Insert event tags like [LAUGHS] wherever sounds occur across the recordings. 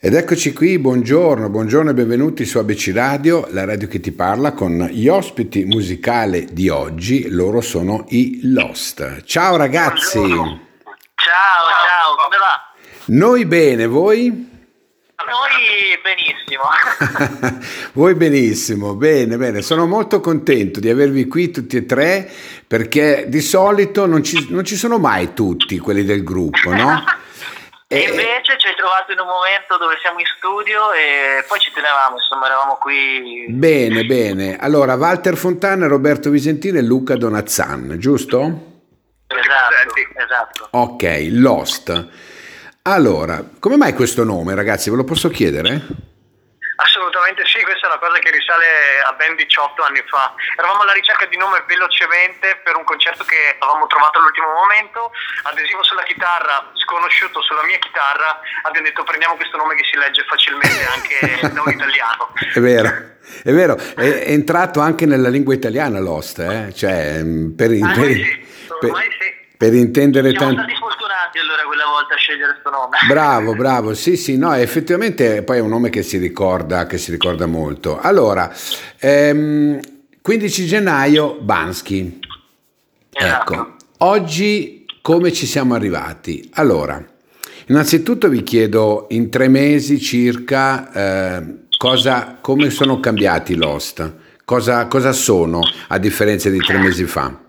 Ed eccoci qui, buongiorno, buongiorno e benvenuti su ABC Radio, la radio che ti parla con gli ospiti musicali di oggi, loro sono i Lost. Ciao ragazzi! Buongiorno. Ciao, ciao, come va? Noi bene, voi? Noi benissimo. [LAUGHS] voi benissimo, bene, bene. Sono molto contento di avervi qui tutti e tre perché di solito non ci, non ci sono mai tutti quelli del gruppo, no? [LAUGHS] E invece ci hai trovato in un momento dove siamo in studio e poi ci tenevamo, insomma eravamo qui. Bene, bene. Allora, Walter Fontana, Roberto Visentino e Luca Donazzan, giusto? Esatto, esatto. Ok, Lost. Allora, come mai questo nome, ragazzi? Ve lo posso chiedere? Assolutamente sì, questa è una cosa che risale a ben 18 anni fa. Eravamo alla ricerca di nome velocemente per un concerto che avevamo trovato all'ultimo momento, adesivo sulla chitarra, sconosciuto sulla mia chitarra, abbiamo detto prendiamo questo nome che si legge facilmente anche [LAUGHS] da un italiano. È vero. È vero, è entrato anche nella lingua italiana Lost, eh? cioè, per, ah, per, per, sì. per intendere tanto... sfortunati allora quella volta a scegliere questo nome. [LAUGHS] Bravo, bravo, sì, sì, no, effettivamente poi è un nome che si ricorda, che si ricorda molto. Allora, ehm, 15 gennaio, Bansky. Esatto. Ecco, oggi come ci siamo arrivati? Allora, innanzitutto vi chiedo in tre mesi circa eh, cosa, come sono cambiati i Lost, cosa, cosa sono a differenza di tre mesi fa?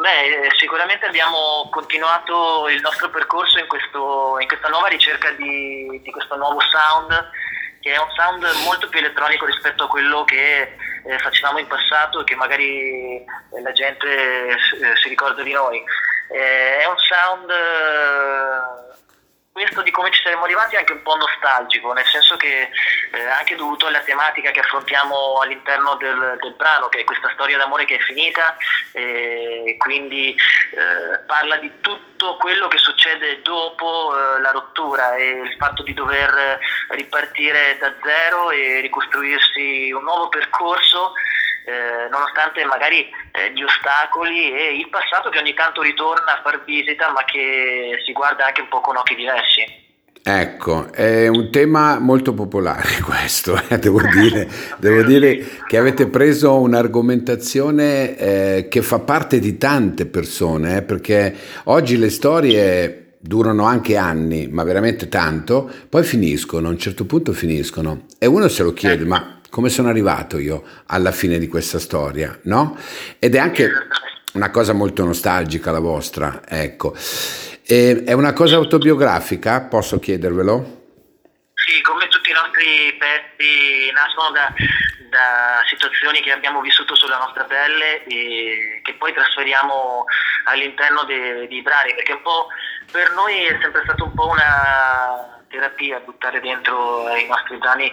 Beh, sicuramente abbiamo continuato il nostro percorso in, questo, in questa nuova ricerca di, di, questo nuovo sound, che è un sound molto più elettronico rispetto a quello che eh, facevamo in passato e che magari eh, la gente eh, si ricorda di noi. Eh, è un sound questo di come ci saremmo arrivati è anche un po' nostalgico, nel senso che eh, anche dovuto alla tematica che affrontiamo all'interno del, del brano, che è questa storia d'amore che è finita, e quindi eh, parla di tutto quello che succede dopo eh, la rottura e il fatto di dover ripartire da zero e ricostruirsi un nuovo percorso. Eh, nonostante magari eh, gli ostacoli e il passato che ogni tanto ritorna a far visita ma che si guarda anche un po' con occhi diversi. Ecco, è un tema molto popolare [LAUGHS] questo, eh, devo, [LAUGHS] dire, devo, dire, che avete preso un'argomentazione eh, che fa parte di tante persone, eh, perché oggi le storie durano anche anni, ma veramente tanto, poi finiscono, a un certo punto finiscono. E uno se lo chiede, ma come sono arrivato io alla fine di questa storia, no? Ed è anche una cosa molto nostalgica la vostra, ecco. E è una cosa autobiografica, posso chiedervelo? Sì, come tutti i nostri pezzi nascono da, da situazioni che abbiamo vissuto sulla nostra pelle e che poi trasferiamo all'interno dei, brani, perché un po' per noi è sempre stata un po' una terapia buttare dentro i nostri brani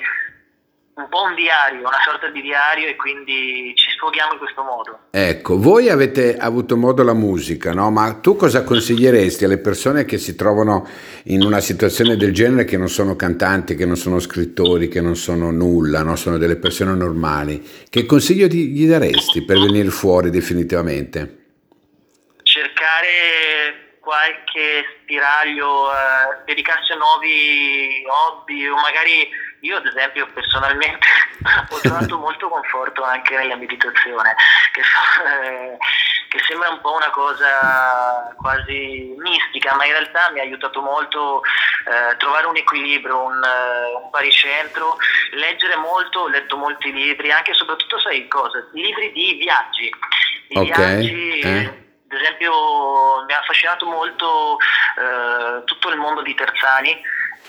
un po' un diario, una sorta di diario e quindi ci sfoghiamo in questo modo. Ecco, voi avete avuto modo la musica, no? Ma tu cosa consiglieresti alle persone che si trovano in una situazione del genere che non sono cantanti, che non sono scrittori, che non sono nulla, no? Sono delle persone normali. Che consiglio gli daresti per venire fuori definitivamente? Cercare qualche spiraglio, eh, dedicarsi a nuovi hobby o magari io ad esempio personalmente [LAUGHS] ho trovato molto conforto anche nella meditazione, che, eh, che, sembra un po' una cosa quasi mistica, ma in realtà mi ha aiutato molto eh, trovare un equilibrio, un, uh, un baricentro, leggere molto, ho letto molti libri, anche e soprattutto sai cosa? Libri di viaggi. Di okay. viaggi eh ad esempio mi ha affascinato molto eh, tutto il mondo di Terzani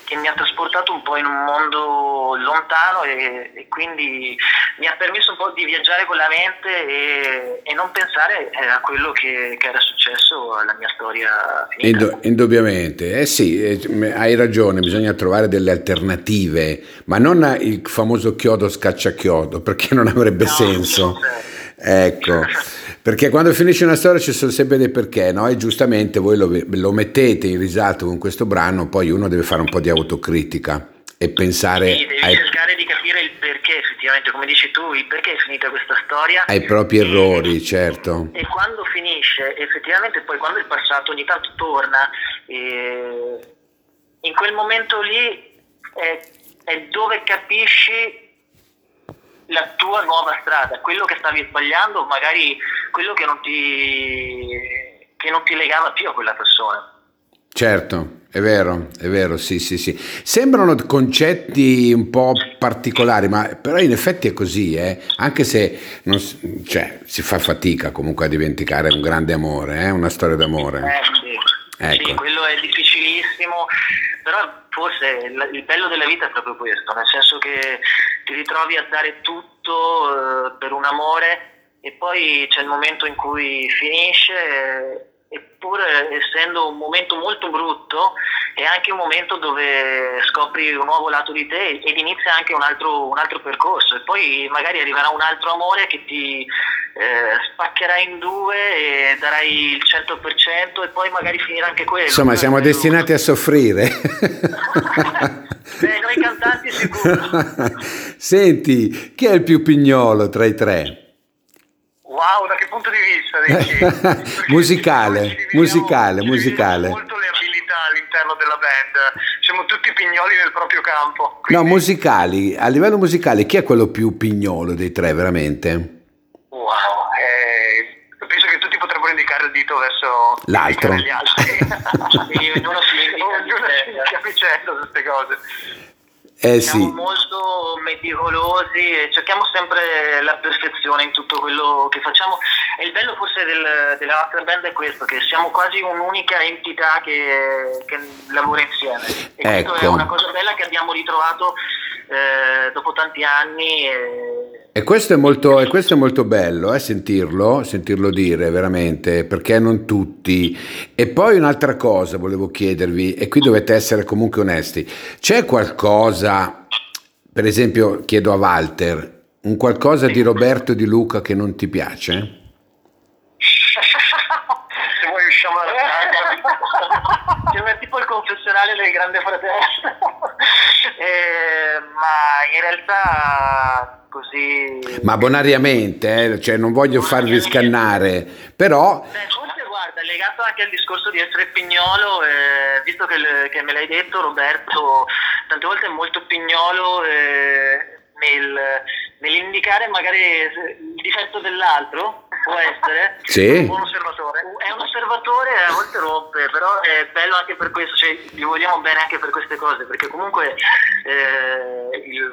che mi ha trasportato un po' in un mondo lontano e, e quindi mi ha permesso un po' di viaggiare con la mente e, e non pensare eh, a quello che, che, era successo alla mia storia finita. Indo, indubbiamente, eh sì, eh, hai ragione, bisogna trovare delle alternative, ma non il famoso chiodo scacciachiodo perché non avrebbe no, senso. Ecco. [LAUGHS] Perché quando finisce una storia ci sono sempre dei perché, no? E giustamente voi lo, lo, mettete in risalto con questo brano, poi uno deve fare un po' di autocritica e pensare... Sì, devi ai... cercare di capire il perché, effettivamente, come dici tu, il perché è finita questa storia. Ai propri errori, certo. E quando finisce, effettivamente poi quando il passato ogni tanto torna... E in quel momento lì è, è dove capisci la tua nuova strada, quello che stavi sbagliando, magari quello che non ti, che non ti legava più a quella persona. Certo, è vero, è vero, sì, sì, sì. Sembrano concetti un po' particolari, ma però in effetti è così, eh? anche se non, cioè, si fa fatica comunque a dimenticare un grande amore, eh? una storia d'amore. Eh, sì. Ecco. sì, quello è difficilissimo, però forse il bello della vita è proprio questo, nel senso che ti ritrovi a dare tutto eh, per un amore e poi c'è il momento in cui finisce eppure essendo un momento molto brutto è anche un momento dove scopri un nuovo lato di te ed inizia anche un altro, un altro percorso e poi magari arriverà un altro amore che ti eh, spaccherà in due e darai il 100% e poi magari finirà anche quello. Insomma siamo destinati a soffrire. [LAUGHS] Beh, noi cantanti sicuro. [LAUGHS] Senti, chi è il più pignolo tra i tre? Wow, da che punto di vista? [LAUGHS] musicale, musicale, musicale. molto le abilità all'interno della band, siamo tutti pignoli nel proprio campo. Quindi... No, musicali, a livello musicale chi è quello più pignolo dei tre veramente? Wow, eh, penso che tutti potrebbero indicare il dito verso l'altro. Gli altri. [LAUGHS] [LAUGHS] ognuno si indica a vicenda queste cose. Eh, siamo sì. molto meticolosi e cerchiamo sempre la perfezione in tutto quello che facciamo e il bello forse del, della nostra band è questo, che siamo quasi un'unica entità che, che lavora insieme e ecco. questa è una cosa bella che abbiamo ritrovato eh, dopo tanti anni. E, e questo è molto, e questo è molto bello, eh, sentirlo, sentirlo dire veramente, perché non tutti. E poi un'altra cosa volevo chiedervi, e qui dovete essere comunque onesti, c'è qualcosa, per esempio chiedo a Walter, un qualcosa di Roberto di Luca che non ti piace? [LAUGHS] Se vuoi usciamo dalla Sembra tipo il confessionale del grande fratello, eh, ma in realtà così... Ma bonariamente, eh? cioè non voglio farvi scannare, però... Beh, forse guarda, legato anche al discorso di essere pignolo, eh, visto che, le, che, me l'hai detto Roberto, tante volte è molto pignolo eh, nel, nell'indicare magari il difetto dell'altro, può essere sì. un buon osservatore. È un osservatore a volte rompe, però è bello anche per questo, cioè gli vogliamo bene anche per queste cose, perché comunque eh, il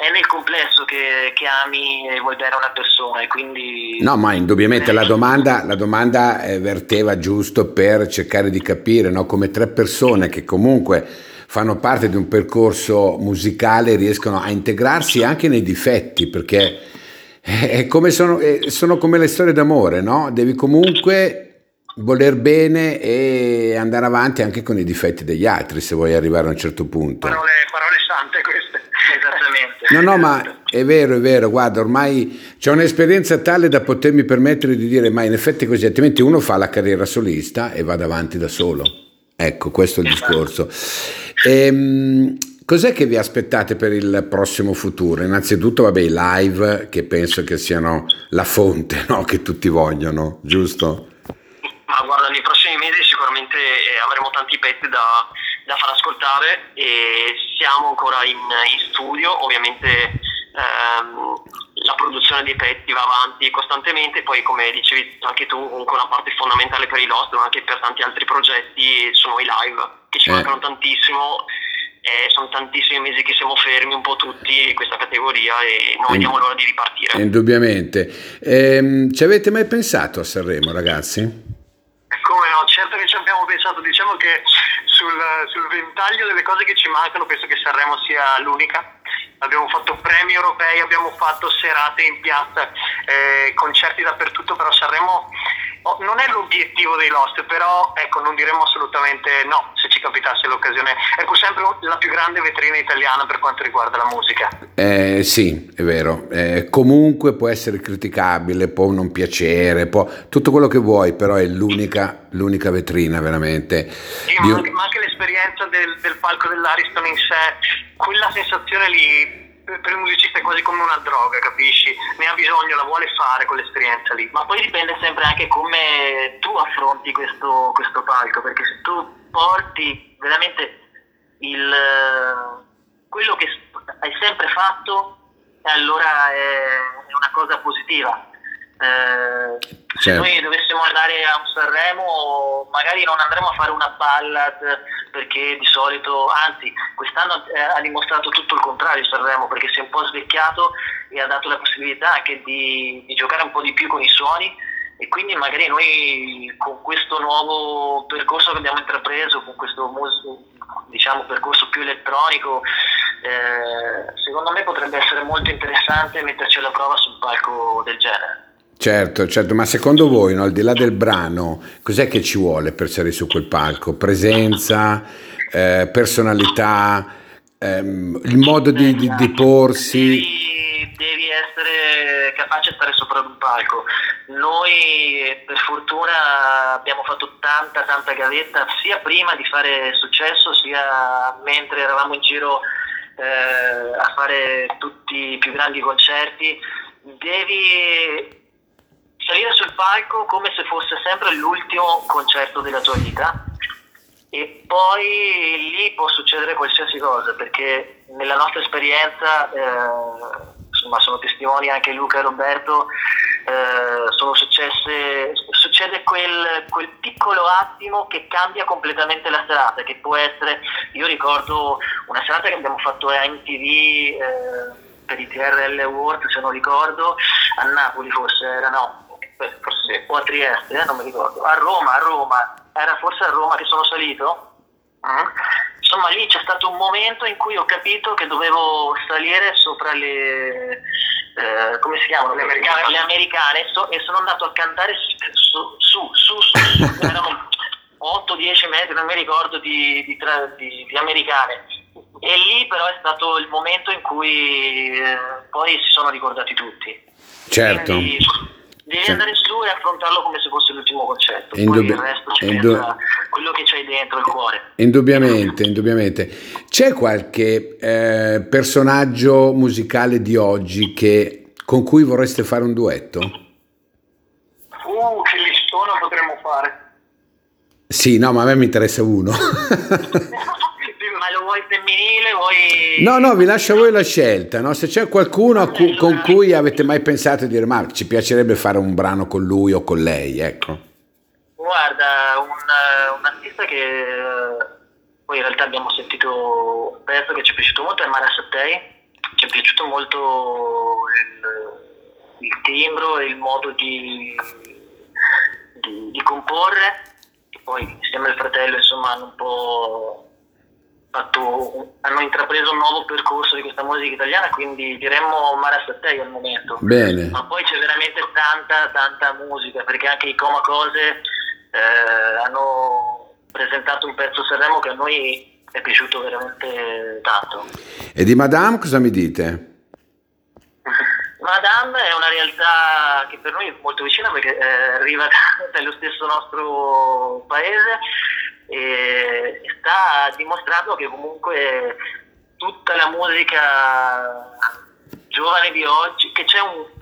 è nel complesso che, che, ami e vuoi bene una persona e quindi... No, ma indubbiamente la domanda, la domanda eh, verteva giusto per cercare di capire no? come tre persone che comunque fanno parte di un percorso musicale riescono a integrarsi anche nei difetti perché è come sono, sono come le storie d'amore, no? Devi comunque voler bene e andare avanti anche con i difetti degli altri se vuoi arrivare a un certo punto. Parole, parole sante queste. [LAUGHS] Esattamente. No, no, ma è vero, è vero, guarda, ormai c'è un'esperienza tale da potermi permettere di dire, ma in effetti così, altrimenti uno fa la carriera solista e va davanti da solo. Ecco, questo è il discorso. Ehm, cos'è che vi aspettate per il prossimo futuro? Innanzitutto, vabbè, i live, che penso che siano la fonte no? che tutti vogliono, giusto? Ma guarda, nei prossimi mesi sicuramente eh, avremo tanti pezzi da, da far ascoltare e siamo ancora in, in studio, ovviamente ehm, la produzione dei pezzi va avanti costantemente, poi come dicevi anche tu, comunque una parte fondamentale per i Lost, ma anche per tanti altri progetti sono i live, che ci eh. mancano tantissimo. Eh, sono tantissimi mesi che siamo fermi un po' tutti in questa categoria e non vediamo l'ora di ripartire. Indubbiamente. Ehm, ci avete mai pensato a Sanremo, ragazzi? Come no, certo che ci abbiamo pensato, diciamo che sul, sul ventaglio delle cose che ci mancano penso che Sanremo sia l'unica abbiamo fatto premi europei, abbiamo fatto serate in piazza, eh, concerti dappertutto, però Sanremo non è l'obiettivo dei Lost, però ecco, non diremo assolutamente no se ci capitasse l'occasione. È pur sempre la più grande vetrina italiana per quanto riguarda la musica. Eh, sì, è vero. Eh, comunque può essere criticabile, può non piacere, può... tutto quello che vuoi, però è l'unica, l'unica vetrina veramente. Sì, ma, anche, ma, anche, l'esperienza del, del palco dell'Ariston in sé quella sensazione lì per il musicista è quasi come una droga, capisci? Ne ha bisogno, la vuole fare quell'esperienza lì. Ma poi dipende sempre anche come tu affronti questo, questo palco, perché se tu porti veramente il, quello che hai sempre fatto allora è, è una cosa positiva. Eh, certo. Se noi dovessimo andare a un Sanremo, magari non andremo a fare una ballad perché di solito, anzi, quest'anno eh, ha dimostrato tutto il contrario Sanremo perché si è un po' svecchiato e ha dato la possibilità anche di, di giocare un po' di più con i suoni e quindi magari noi con questo nuovo percorso che abbiamo intrapreso, con questo diciamo, percorso più elettronico, eh, secondo me potrebbe essere molto interessante metterci alla prova sul palco del genere. Certo, certo, ma secondo voi, no, al di là del brano, cos'è che ci vuole per salire su quel palco? Presenza, eh, personalità, ehm, il modo di, di, di porsi? Devi, devi, essere capace di stare sopra un palco. Noi per fortuna abbiamo fatto tanta, tanta gavetta, sia prima di fare successo, sia mentre eravamo in giro eh, a fare tutti i più grandi concerti. Devi salire sul palco come se fosse sempre l'ultimo concerto della tua vita e poi lì può succedere qualsiasi cosa perché nella nostra esperienza eh, insomma sono testimoni anche Luca e Roberto eh, sono successe succede quel, quel, piccolo attimo che cambia completamente la serata che può essere io ricordo una serata che abbiamo fatto a MTV eh, per i TRL Awards se non ricordo a Napoli forse era no forse o a Trieste, eh, non mi ricordo, a Roma, a Roma, era forse a Roma che sono salito? Mm. Insomma lì c'è stato un momento in cui ho capito che dovevo salire sopra le, eh, come si chiamano? Le americane, le americane so, e sono andato a cantare su, su, su, su, su [LAUGHS] erano 8-10 metri, non mi ricordo, di, di, di, di, americane. E lì però è stato il momento in cui eh, poi si sono ricordati tutti. Certo. Quindi, Devi cioè, andare su e affrontarlo come se fosse l'ultimo concetto. Indubbi- Poi il resto ci indub- quello che c'hai dentro il cuore. Indubbiamente, indubbiamente. C'è qualche eh, personaggio musicale di oggi che, con cui vorreste fare un duetto? Uh, che listone potremmo fare. Sì, no, ma a me mi interessa uno. [LAUGHS] vuoi femminile? Vuoi... No, no, vi lascio a voi la scelta. No? Se c'è qualcuno cu- con cui avete mai pensato di dire ma ci piacerebbe fare un brano con lui o con lei, ecco. Guarda, un, un artista che eh, poi in realtà abbiamo sentito un pezzo che ci è piaciuto molto è Mara Sattei, ci è piaciuto molto il, il timbro e il modo di, di, di comporre, poi insieme al fratello insomma hanno un po' fatto, hanno intrapreso un nuovo percorso di questa musica italiana, quindi diremmo Mara Sattei al momento. Bene. Ma poi c'è veramente tanta, tanta musica, perché anche i Coma Cose eh, hanno presentato un pezzo Sanremo che a noi è piaciuto veramente tanto. E di Madame cosa mi dite? [LAUGHS] Madame è una realtà che per noi è molto vicina perché eh, arriva [LAUGHS] dallo stesso nostro paese e sta dimostrando che comunque tutta la musica giovane di oggi, che c'è un,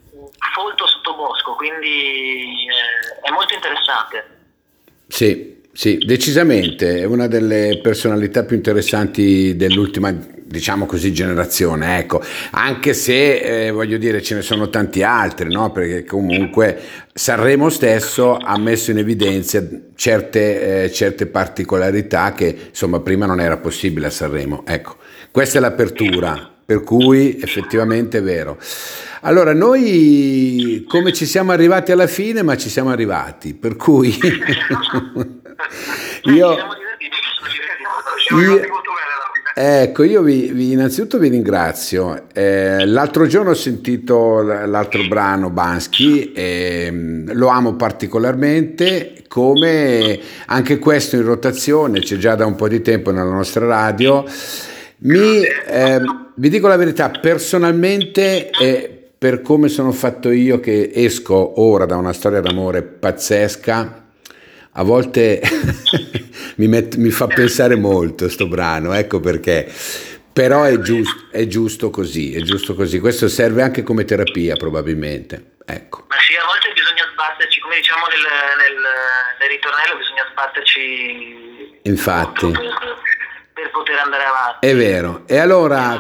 folto sottobosco, quindi eh, è molto interessante. Sì, sì, decisamente, è una delle personalità più interessanti dell'ultima diciamo così, generazione, ecco, anche se eh, voglio dire ce ne sono tanti altri, no? perché comunque Sanremo stesso ha messo in evidenza certe, eh, certe particolarità che insomma prima non era possibile a Sanremo, ecco, questa è l'apertura, per cui effettivamente è vero. Allora, noi come ci siamo arrivati alla fine, ma ci siamo arrivati, per cui [LAUGHS] io, io, Ecco, io vi, vi, innanzitutto vi ringrazio. Eh, l'altro giorno ho sentito l'altro brano Bansky e mm, lo amo particolarmente, come anche questo in rotazione, c'è già da un po' di tempo nella nostra radio. Mi, eh, vi dico la verità, personalmente, eh, per come sono fatto io, che esco ora da una storia d'amore pazzesca, a volte [LAUGHS] mi, met, mi, fa pensare molto sto brano, ecco perché. Però è giusto, è giusto così, è giusto così. Questo serve anche come terapia probabilmente. Ecco. Ma sì, a volte bisogna sbatterci, come diciamo nel, nel, nel ritornello, bisogna sbatterci Infatti. Per poter andare avanti. È vero. E allora,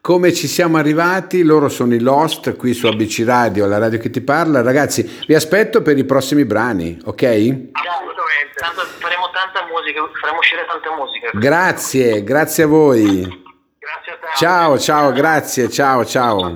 come ci siamo arrivati? Loro sono i Lost qui su ABC Radio, la radio che ti parla. Ragazzi, vi aspetto per i prossimi brani, ok? Assolutamente. Tanto, faremo tanta musica, faremo uscire tanta musica. Grazie, grazie a voi. Grazie a te. Ciao, ciao, grazie, ciao, ciao.